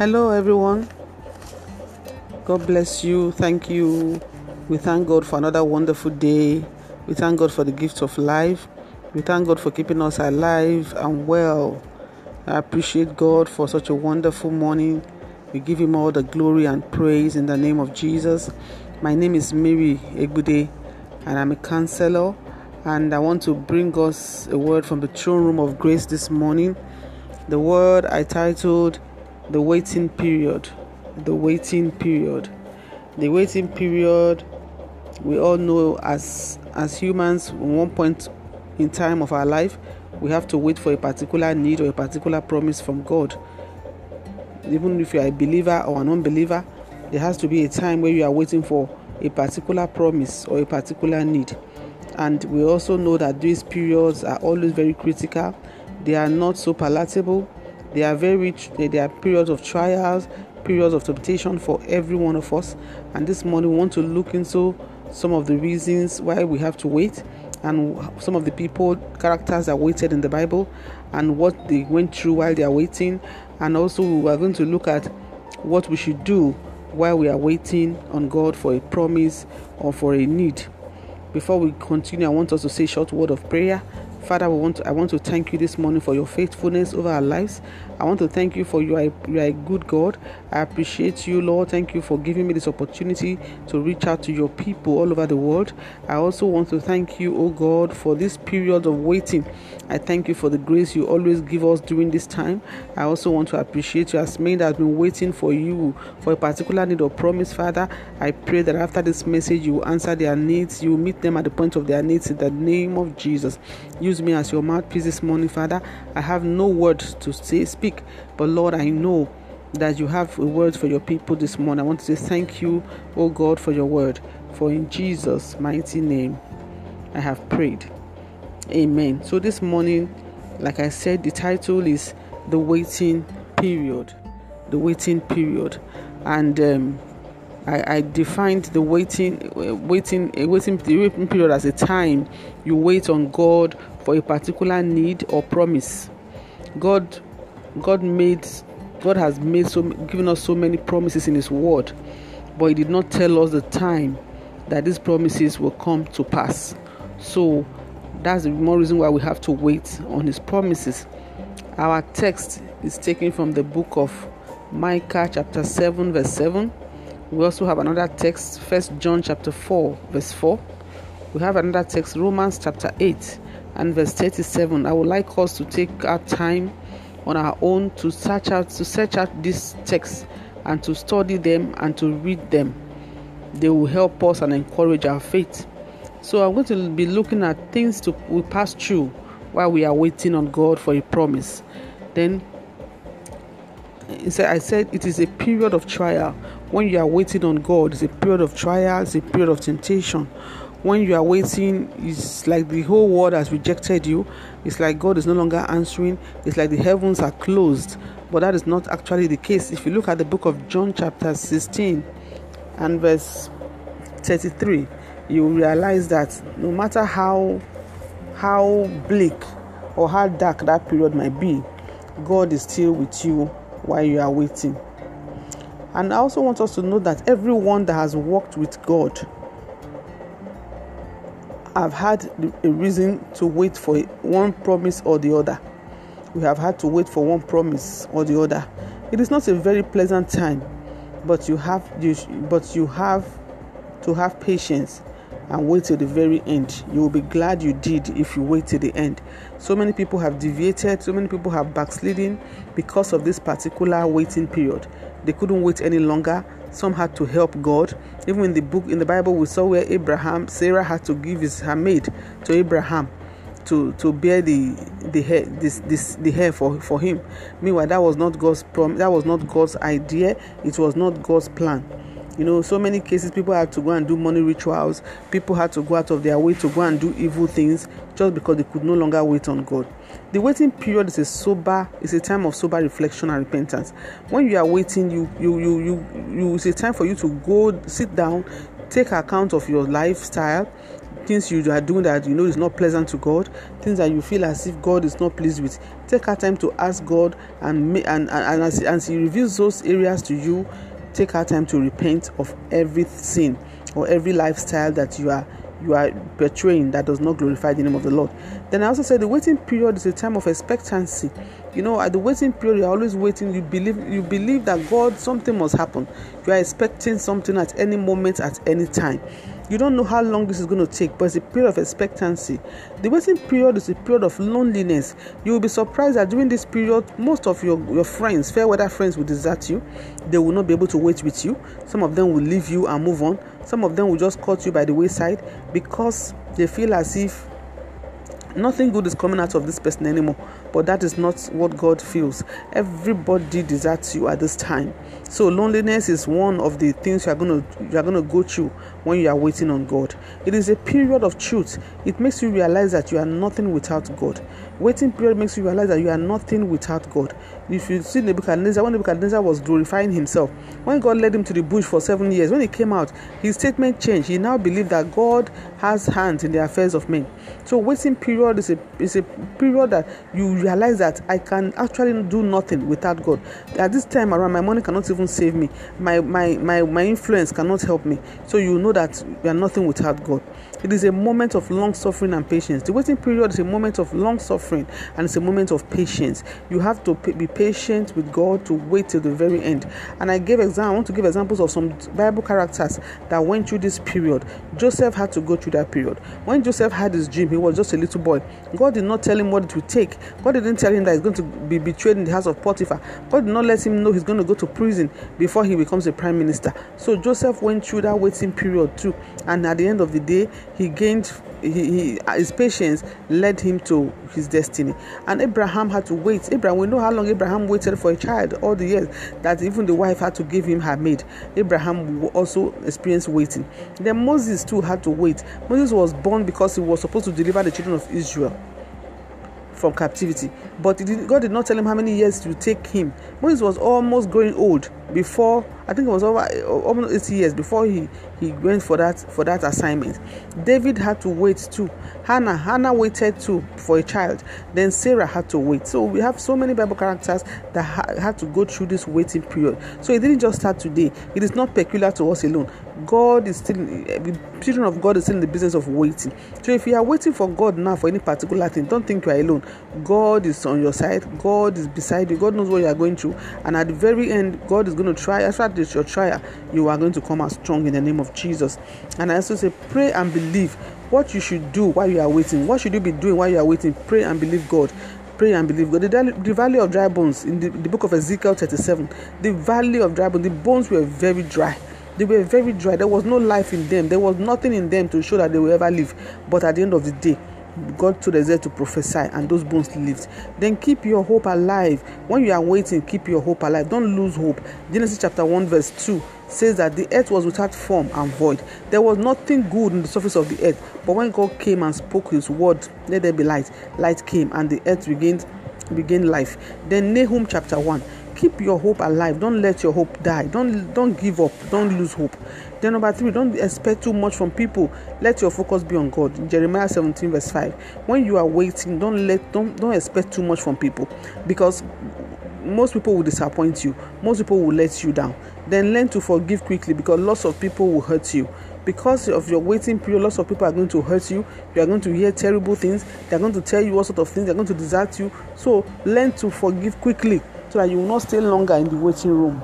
Hello, everyone. God bless you. Thank you. We thank God for another wonderful day. We thank God for the gift of life. We thank God for keeping us alive and well. I appreciate God for such a wonderful morning. We give Him all the glory and praise in the name of Jesus. My name is Mary Egbude, and I'm a counselor. And I want to bring us a word from the throne room of grace this morning. The word I titled The Waiting Period. The Waiting Period. The waiting period, we all know as as humans, one point in time of our life, we have to wait for a particular need or a particular promise from God. Even if you are a believer or an unbeliever, there has to be a time where you are waiting for a particular promise or a particular need. And we also know that these periods are always very critical. They are not so palatable. They are very they are periods of trials, periods of temptation for every one of us. And this morning we want to look into some of the reasons why we have to wait and some of the people characters that waited in the bible and what they went through while they are waiting. And also we are going to look at what we should do while we are waiting on god for a promise or for a need. Before we continue i want us to say a short word of prayer Father, we want to, I want to thank you this morning for your faithfulness over our lives. I want to thank you for you are, you are a good God. I appreciate you, Lord. Thank you for giving me this opportunity to reach out to your people all over the world. I also want to thank you, oh God, for this period of waiting. I thank you for the grace you always give us during this time. I also want to appreciate you as many that have been waiting for you for a particular need or promise, Father. I pray that after this message, you will answer their needs. You will meet them at the point of their needs in the name of Jesus. You Use me as your mouthpiece this morning, Father. I have no words to say, speak, but Lord, I know that you have a word for your people this morning. I want to say thank you, oh God, for your word. For in Jesus' mighty name, I have prayed. Amen. So this morning, like I said, the title is The Waiting Period. The Waiting Period. And um, I, I, defined the waiting, waiting, waiting, waiting period as a time you wait on God for a particular need or promise. God, God made, God has made so given us so many promises in His Word, but He did not tell us the time that these promises will come to pass. So that's the more reason why we have to wait on His promises. Our text is taken from the book of Micah, chapter 7, verse 7 we also have another text, First John chapter 4, verse 4. We have another text, Romans chapter 8 and verse 37. I would like us to take our time on our own to search out to search out these texts and to study them and to read them. They will help us and encourage our faith. So I'm going to be looking at things to we pass through while we are waiting on God for a promise. Then I said it is a period of trial when you are waiting on God, it's a period of trial, it's a period of temptation. When you are waiting, it's like the whole world has rejected you. It's like God is no longer answering. It's like the heavens are closed. But that is not actually the case. If you look at the book of John, chapter 16 and verse 33, you realize that no matter how how bleak or how dark that period might be, God is still with you while you are waiting. And I also want us to know that everyone that has walked with God have had a reason to wait for one promise or the other. We have had to wait for one promise or the other. It is not a very pleasant time, but you have you, but you have to have patience and wait till the very end. You will be glad you did if you wait till the end. So many people have deviated, so many people have backsliding because of this particular waiting period. They couldn't wait any longer. Some had to help God. Even in the book in the Bible, we saw where Abraham, Sarah had to give his her maid to Abraham to to bear the the hair this this the hair for for him. Meanwhile, that was not God's prom that was not God's idea. It was not God's plan. You know, so many cases people had to go and do money rituals. People had to go out of their way to go and do evil things just because they could no longer wait on God. The waiting period is a sober, is a time of sober reflection and repentance. When you are waiting, you you you you, you it's a time for you to go sit down, take account of your lifestyle, things you are doing that you know is not pleasant to God, things that you feel as if God is not pleased with, take our time to ask God and and, and, and as, as He reveals those areas to you, take our time to repent of every sin or every lifestyle that you are you are betraying that does not glorify the name of the Lord. Then I also said the waiting period is a time of expectancy. You know, at the waiting period, you're always waiting. You believe you believe that God something must happen. You are expecting something at any moment, at any time. You don't know how long this is going to take, but it's a period of expectancy. The waiting period is a period of loneliness. You will be surprised that during this period, most of your, your friends, fair weather friends, will desert you. They will not be able to wait with you. Some of them will leave you and move on. Some of them will just cut you by the wayside because they feel as if nothing good is coming out of this person anymore but that is not what God feels. Everybody deserts you at this time. So loneliness is one of the things you are going to you are to go through when you are waiting on God. It is a period of truth. It makes you realize that you are nothing without God. Waiting period makes you realize that you are nothing without God. If you see Nebuchadnezzar, when Nebuchadnezzar was glorifying himself, when God led him to the bush for seven years, when he came out, his statement changed. He now believed that God has hands in the affairs of men. So waiting period is a is a period that you realize that I can actually do nothing without God. At this time around, my money cannot even save me. My my my, my influence cannot help me. So you know that you are nothing without God. It is a moment of long suffering and patience. The waiting period is a moment of long suffering and it's a moment of patience. You have to be patient with God to wait till the very end. And I gave example. I want to give examples of some Bible characters that went through this period. Joseph had to go through that period. When Joseph had his dream, he was just a little boy. God did not tell him what it would take. God didn't tell him that he's going to be betrayed in the house of Potiphar. God did not let him know he's going to go to prison before he becomes a prime minister. So Joseph went through that waiting period too. And at the end of the day, he gained he, he, his patience led him to his destiny and abraham had to wait abraham we know how long abraham waited for a child all the years that even the wife had to give him her maid abraham also experienced waiting then moses too had to wait moses was born because he was supposed to deliver the children of israel from captivity. But God did not tell him how many years it to take him. Moses was almost growing old before I think it was over almost 80 years before he, he went for that for that assignment. David had to wait too. Hannah Hannah waited too for a child. Then Sarah had to wait. So we have so many Bible characters that ha- had to go through this waiting period. So it didn't just start today. It is not peculiar to us alone. God is still the children of God is still in the business of waiting. So if you are waiting for God now for any particular thing, don't think you are alone. God is on your side. God is beside you. God knows what you are going through. And at the very end, God is going to try. After this your trial, you are going to come out strong in the name of Jesus. And I also say, pray and believe what you should do while you are waiting. What should you be doing while you are waiting? Pray and believe God pray and believe God. The, valley of dry bones in the, the, book of Ezekiel 37, the valley of dry bones, the bones were very dry. They were very dry. There was no life in them. There was nothing in them to show that they will ever live. But at the end of the day, God told Ezekiel to prophesy, and those bones lived. Then keep your hope alive. When you are waiting, keep your hope alive. Don't lose hope. Genesis chapter 1, verse 2 says that the earth was without form and void. There was nothing good in the surface of the earth. But when God came and spoke his word, let there be light, light came, and the earth regained began life. Then Nahum chapter 1 keep your hope alive. Don't let your hope die. Don't don't give up. Don't lose hope. Then number three don't expect too much from people. Let your focus be on god. Jeremiah 17 verse 5 when you are waiting don't let don't don't expect too much from people. Because most people will disappoint you. Most people will let you down. Then learn to forgive quickly because lots of people will hurt you. Because of your waiting period lots of people are going to hurt you. You are going to hear terrible things. They are going to tell you all sort of things. They are going to desert you. So learn to forgive quickly so that you will not stay longer in the waiting room.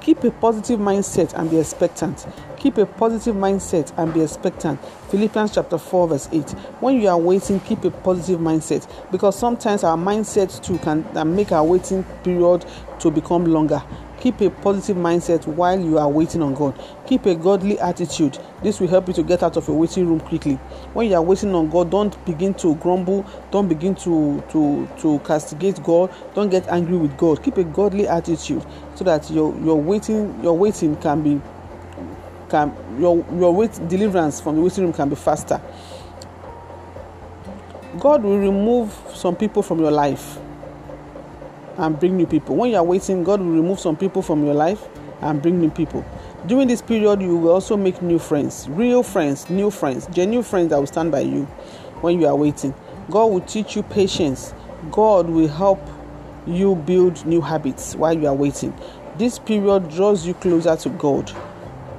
Keep a positive mindset and be expectant. Keep a positive mindset and be expectant. Philippians chapter 4, verse 8. When you are waiting, keep a positive mindset because sometimes our mindset too can make our waiting period to become longer. Keep a positive mindset while you are waiting on God. Keep a godly attitude. This will help you to get out of your waiting room quickly. When you are waiting on God, don't begin to grumble, don't begin to to to castigate God, don't get angry with God. Keep a godly attitude so that your your waiting your waiting can be can your your wait deliverance from the waiting room can be faster. God will remove some people from your life and bring new people. When you are waiting, God will remove some people from your life and bring new people. During this period, you will also make new friends, real friends, new friends, genuine friends that will stand by you when you are waiting. God will teach you patience. God will help you build new habits while you are waiting. This period draws you closer to God.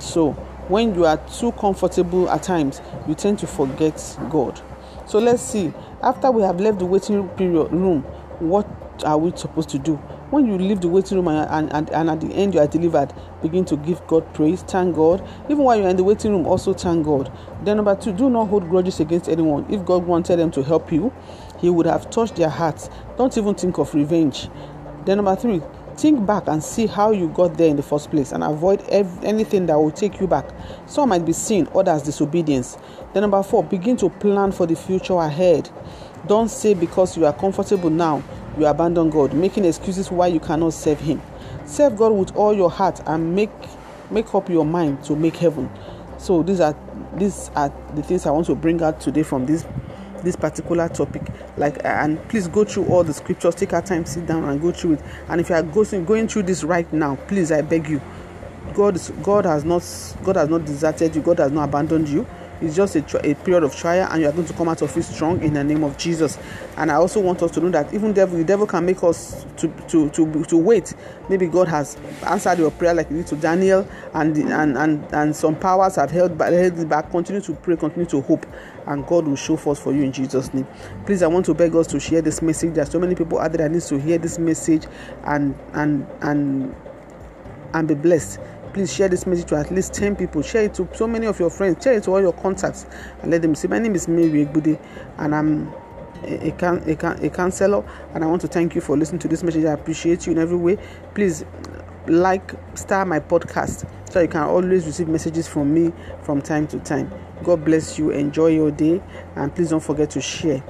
So, when you are too comfortable at times, you tend to forget God. So, let's see. After we have left the waiting period room, what are we supposed to do? When you leave the waiting room and, and, and at the end you are delivered, begin to give God praise, thank God. Even while you're in the waiting room, also thank God. Then, number two, do not hold grudges against anyone. If God wanted them to help you, He would have touched their hearts. Don't even think of revenge. Then, number three, think back and see how you got there in the first place and avoid ev- anything that will take you back. Some might be sin, others disobedience. Then, number four, begin to plan for the future ahead. Don't say because you are comfortable now, you abandon God, making excuses why you cannot serve Him. Serve God with all your heart and make make up your mind to make heaven. So these are these are the things I want to bring out today from this this particular topic. Like and please go through all the scriptures. Take our time sit down and go through it. And if you are going, going through this right now please i beg you god god has not god has not deserted you. God has not abandoned you it's just a, a period of trial, and you are going to come out of it strong in the name of Jesus. And I also want us to know that even devil, the devil can make us to to to, to wait. Maybe God has answered your prayer like he did to Daniel, and and and and some powers have held back, held back. Continue to pray, continue to hope, and God will show forth for you in Jesus' name. Please, I want to beg us to share this message. There are so many people out there that needs to hear this message, and and and and be blessed please share this message to at least 10 people. Share it to so many of your friends. Share it to all your contacts and let them see. My name is mary Egbude, and i'm a, a, a, a counselor and i want to thank you for listening to this message. I appreciate you in every way. Please like star my podcast so you can always receive messages from me from time to time. God bless you. Enjoy your day and please don't forget to share